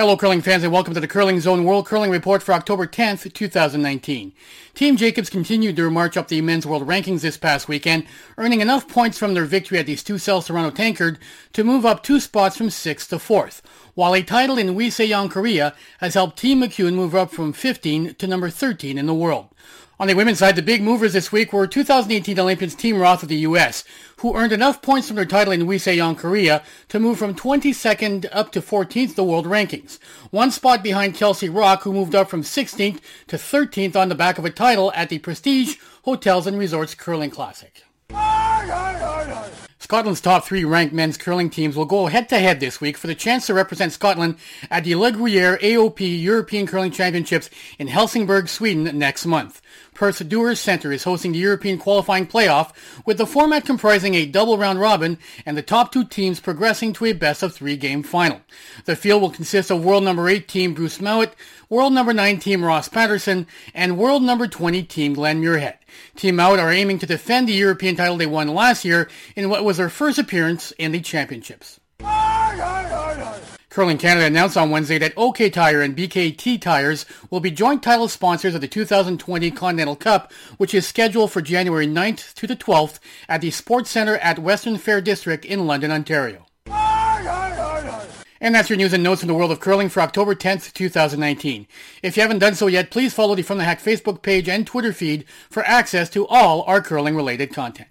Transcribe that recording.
Hello curling fans and welcome to the Curling Zone World Curling Report for October 10th, 2019. Team Jacobs continued their march up the men's world rankings this past weekend, earning enough points from their victory at the Stu Sells Toronto Tankard to move up two spots from 6th to 4th, while a title in Young Korea has helped Team McEwen move up from 15 to number 13 in the world. On the women's side, the big movers this week were 2018 Olympians Team Roth of the U.S., who earned enough points from their title in Young Korea to move from 22nd up to 14th the world rankings. One spot behind Kelsey Rocque, who moved up from 16th to 13th on the back of a title at the Prestige Hotels and Resorts Curling Classic. Scotland's top three ranked men's curling teams will go head-to-head this week for the chance to represent Scotland at the Le Gruyere AOP European Curling Championships in Helsingborg, Sweden next month. Perth's Dewar Centre is hosting the European qualifying playoff with the format comprising a double round robin and the top two teams progressing to a best of three game final. The field will consist of world number 8 team Bruce Mouat, world number 9 team Ross Paterson, and world number 20 team Glenn Muirhead. Team Mouat are aiming to defend the European title they won last year in what was their first appearance in the championships. Curling Canada announced on Wednesday that OK Tire and BKT Tires will be joint title sponsors of the 2020 Continental Cup, which is scheduled for January 9th to the 12th at the Sports Centre at Western Fair District in London, Ontario. And that's your news and notes from the world of curling for October 10th, 2019. If you haven't done so yet, please follow the From the Hack Facebook page and Twitter feed for access to all our curling related content.